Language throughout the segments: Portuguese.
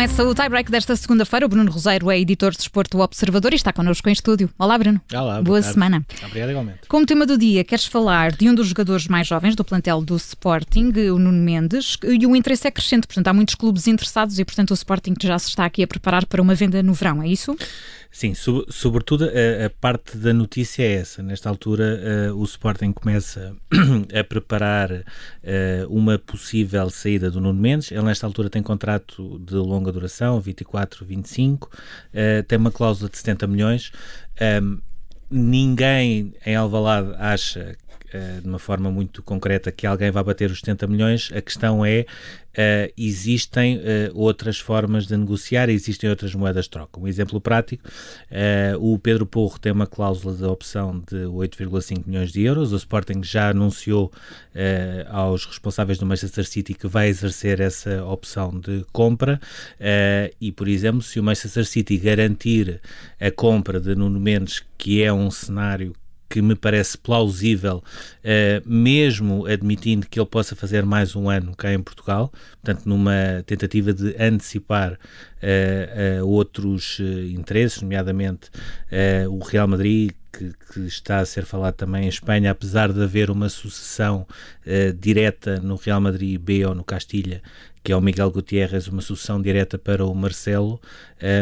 Começa o tie-break desta segunda-feira. O Bruno Roseiro é editor de Desporto do Observador e está connosco em estúdio. Olá, Bruno. Olá, boa, boa semana. Obrigado, igualmente. Como tema do dia, queres falar de um dos jogadores mais jovens do plantel do Sporting, o Nuno Mendes, e o interesse é crescente. Portanto, há muitos clubes interessados e, portanto, o Sporting já se está aqui a preparar para uma venda no verão, é isso? Sim, so, sobretudo a, a, parte da notícia é essa. Nesta altura, uh, o Sporting começa a preparar uh, uma possível saída do Nuno Mendes. Ele, nesta altura, tem contrato de longa duração, 24, 25, uh, tem uma cláusula de 70 milhões. Um, ninguém em Alvalade acha de uma forma muito concreta que alguém vai bater os 70 milhões. A questão é, uh, existem uh, outras formas de negociar, existem outras moedas de troca. Um exemplo prático, o Pedro Porro tem uma cláusula de opção de 8,5 milhões de euros. O Sporting já anunciou aos responsáveis do Manchester City que vai exercer essa opção de compra e, por exemplo, se o Manchester City garantir a compra de Nuno Mendes, que é um cenário que me parece plausível, uh, mesmo admitindo que ele possa fazer mais um ano cá em Portugal, portanto, numa tentativa de antecipar uh, uh, outros interesses, nomeadamente o Real Madrid, que, que, está a ser falado também em Espanha, apesar de haver uma sucessão direta no Real Madrid B ou no Castilha, que é o Miguel Gutierrez, uma sucessão direta para o Marcelo.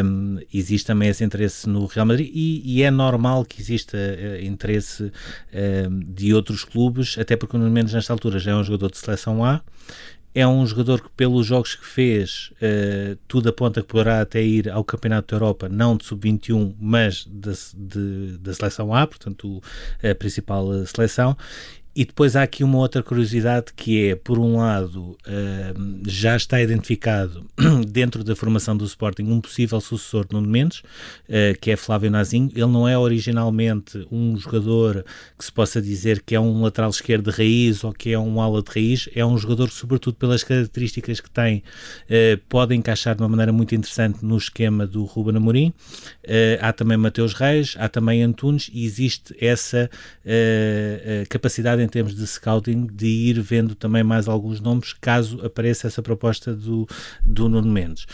Um, existe também esse interesse no Real Madrid e, e é normal que exista uh, interesse uh, de outros clubes, até porque, no menos nesta altura, já é um jogador de seleção A. É um jogador que, pelos jogos que fez, uh, tudo aponta que poderá até ir ao Campeonato da Europa, não de sub-21, mas da, da seleção A, portanto, a principal seleção. E depois há aqui uma outra curiosidade que é, por um lado, uh, já está identificado dentro da formação do Sporting um possível sucessor de Nuno Mendes, uh, que é Flávio Nazinho. Ele não é originalmente um jogador que se possa dizer que é um lateral esquerdo de raiz ou que é um ala de raiz. É um jogador que, sobretudo pelas características que tem, uh, pode encaixar de uma maneira muito interessante no esquema do Ruben Amorim. há também Mateus Reis, há também Antunes e existe essa capacidade em termos de scouting, de ir vendo também mais alguns nomes, caso apareça essa proposta do, do Nuno Mendes.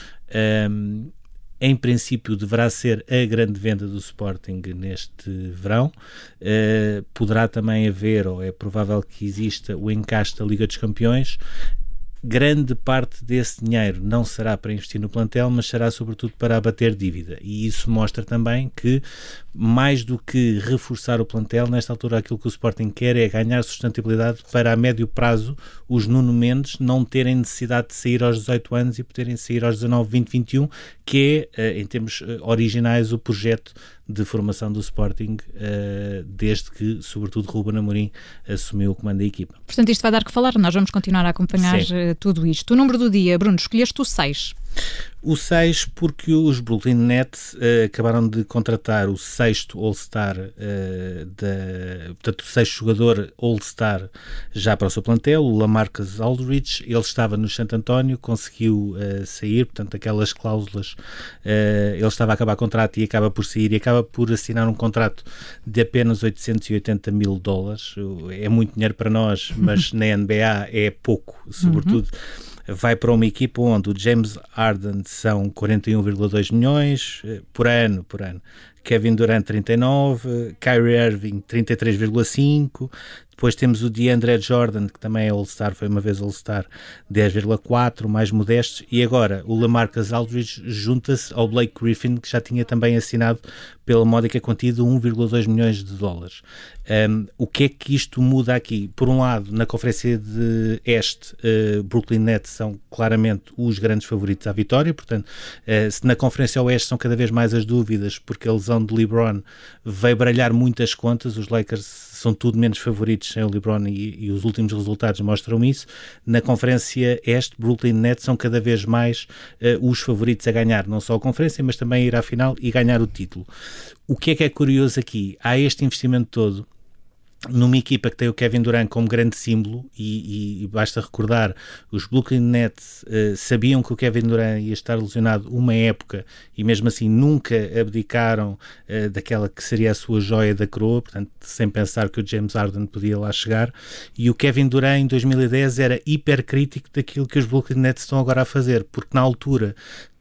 Um, em princípio deverá ser a grande venda do Sporting neste verão. Uh, poderá também haver, ou é provável que exista, o encaixe da Liga dos Campeões grande parte desse dinheiro não será para investir no plantel, mas será sobretudo para abater dívida. E isso mostra também que, mais do que reforçar o plantel, nesta altura aquilo que o Sporting quer é ganhar sustentabilidade para a médio prazo os Nuno Mendes não terem necessidade de sair aos 18 anos e poderem sair aos 19, 20, 21, que é, eh, em termos eh, originais, o projeto de formação do Sporting uh, desde que, sobretudo, Ruben Amorim assumiu o comando da equipa. Portanto, isto vai dar que falar, nós vamos continuar a acompanhar Sim. Eh, tudo isto. O número do dia, Bruno, escolheste o 6. O 6, porque os Brooklyn Nets uh, acabaram de contratar o sexto All-Star, uh, portanto, o sexto jogador All-Star já para o seu plantel, o Lamarcus Aldridge. Ele estava no Santo António, conseguiu uh, sair, portanto, aquelas cláusulas, ele estava a acabar contrato e acaba por sair e acaba por assinar um contrato de apenas 880 mil dólares. É muito dinheiro para nós, mas na NBA é pouco, sobretudo. Uhum vai para uma equipa onde o James Harden são 41,2 milhões eh, por ano, por ano. Kevin Durant 39, Kyrie Irving 33,5, depois temos o DeAndre Jordan, que também é All-Star, foi uma vez All-Star, 10,4, mais modestos. E agora o Lamarcus Aldridge junta-se ao Blake Griffin, que já tinha também assinado pela módica de 1,2 milhões de dólares. Um, o que é que isto muda aqui? Por um lado, na conferência de Este, uh, Brooklyn Nets são claramente os grandes favoritos à vitória, portanto, uh, se na conferência Oeste são cada vez mais as dúvidas, porque a lesão de LeBron veio baralhar muitas contas, os Lakers são tudo menos favoritos sem o LeBron e, e, os últimos resultados mostram isso. Na conferência este, Brooklyn Nets são cada vez mais uh, os favoritos a ganhar, não só a conferência, mas também ir à final e ganhar o título. O que é que é curioso aqui? Há este investimento todo numa equipa que tem o Kevin Durant como grande símbolo e, e, basta recordar os Brooklyn Nets uh, sabiam que o Kevin Durant ia estar lesionado uma época e mesmo assim nunca abdicaram uh, daquela que seria a sua joia da coroa, portanto sem pensar que o James Harden podia lá chegar. E o Kevin Durant em 2010 era hipercrítico daquilo que os Brooklyn Nets estão agora a fazer, porque na altura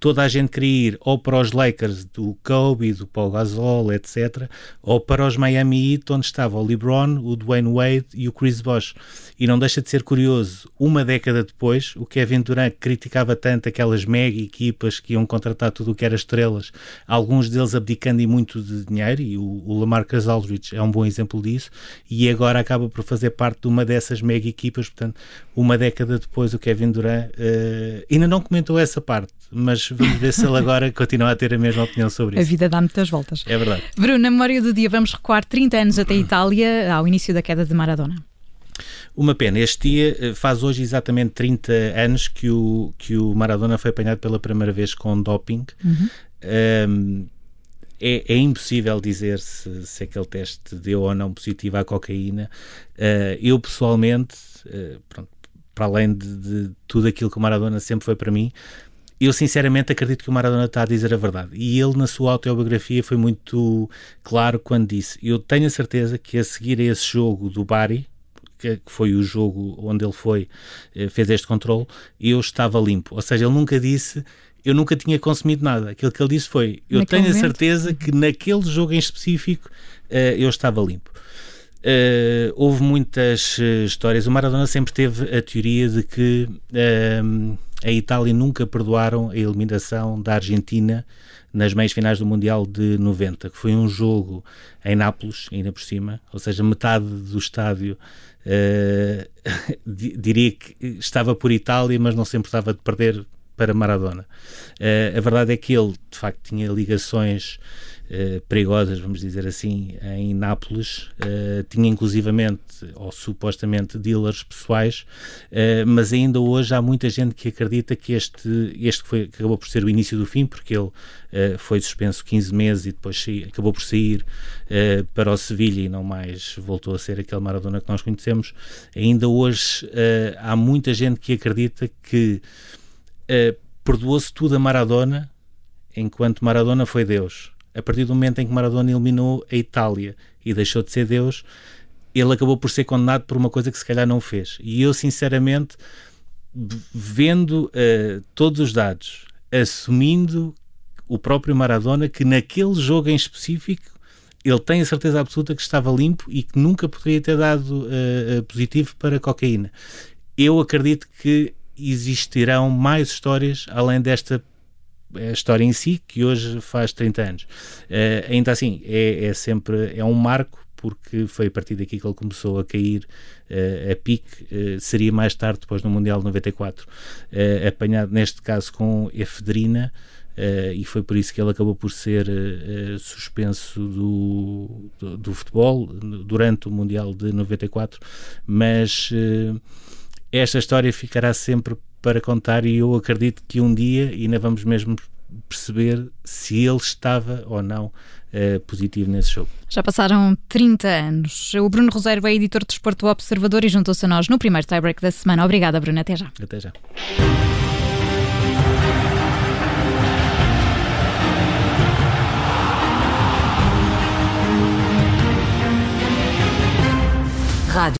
toda a gente queria ir ou para os Lakers do Kobe, do Paul Gasol, etc., ou para os Miami Heat, onde estava o LeBron, o Dwayne Wade e o Chris Bosh. E não deixa de ser curioso, uma década depois, o Kevin Durant criticava tanto aquelas mega equipas que iam contratar tudo o que era estrelas, alguns deles abdicando e muito de dinheiro, e o, o Lamarcus Aldridge é um bom exemplo disso, e agora acaba por fazer parte de uma dessas mega equipas, portanto, uma década depois o Kevin Durant uh, ainda não comentou essa parte, mas vamos ver se ele agora continua a ter a mesma opinião sobre isso. A vida dá muitas voltas. É verdade. Bruno, na memória do dia vamos recuar 30 anos até a Itália, ao início da queda de Maradona. Uma pena. Este dia eh, faz hoje exatamente 30 anos que o, que o Maradona foi apanhado pela primeira vez com doping. Uhum. Um, é, é, impossível dizer se, se aquele teste deu ou não positivo à cocaína. Uh, eu, pessoalmente, uh, pronto, para além de, de, tudo aquilo que o Maradona sempre foi para mim, eu sinceramente acredito que o Maradona está a dizer a verdade. E ele, na sua autobiografia, foi muito claro quando disse: Eu tenho a certeza que a seguir a esse jogo do Bari, que foi o jogo onde ele foi, eh, fez este controle, eu estava limpo. Ou seja, ele nunca disse eu nunca tinha consumido nada. Aquilo que ele disse foi: Eu Naquele tenho a certeza que naquele jogo em específico uh, eu estava limpo. Uh, houve muitas uh, histórias. O Maradona sempre teve a teoria de que a Itália nunca perdoaram a eliminação da Argentina nas meias finais do Mundial de 90, que foi um jogo em Nápoles, ainda por cima, ou seja, metade do estádio uh, diria que estava por Itália, mas não se importava de perder para Maradona. Uh, a verdade é que ele, de facto, tinha ligações uh, perigosas, vamos dizer assim, em Nápoles. Uh, tinha inclusivamente, ou supostamente, dealers pessoais, mas ainda hoje há muita gente que acredita que este, este foi, acabou por ser o início do fim, porque ele foi suspenso 15 meses e depois acabou por sair para o Sevilha e não mais voltou a ser aquele Maradona que nós conhecemos. Ainda hoje há muita gente que acredita que uh, perdoou-se tudo a Maradona, enquanto Maradona foi Deus. A partir do momento em que Maradona eliminou a Itália e deixou de ser Deus, ele acabou por ser condenado por uma coisa que se calhar não fez. E eu, sinceramente, vendo uh, todos os dados, assumindo o próprio Maradona que naquele jogo em específico ele tem a certeza absoluta que estava limpo e que nunca poderia ter dado uh, positivo para cocaína. Eu acredito que existirão mais histórias além desta eh, história em si, que hoje faz 30 anos. Uh, ainda assim, é, é, sempre é um marco, porque foi a partir daqui que ele começou a cair uh, a pique. Uh, seria mais tarde, depois no Mundial de 94, apanhado neste caso com efedrina. e foi por isso que ele acabou por ser suspenso do, do, do, futebol durante o Mundial de 94, mas esta história ficará sempre para contar e eu acredito que um dia ainda vamos mesmo perceber se ele estava ou não uh, positivo nesse jogo. Já passaram 30 anos. O Bruno Rosário é editor de Desporto Observador e juntou-se a nós no primeiro tiebreak da semana. Obrigada, Bruno. Até já. Até já. Rádio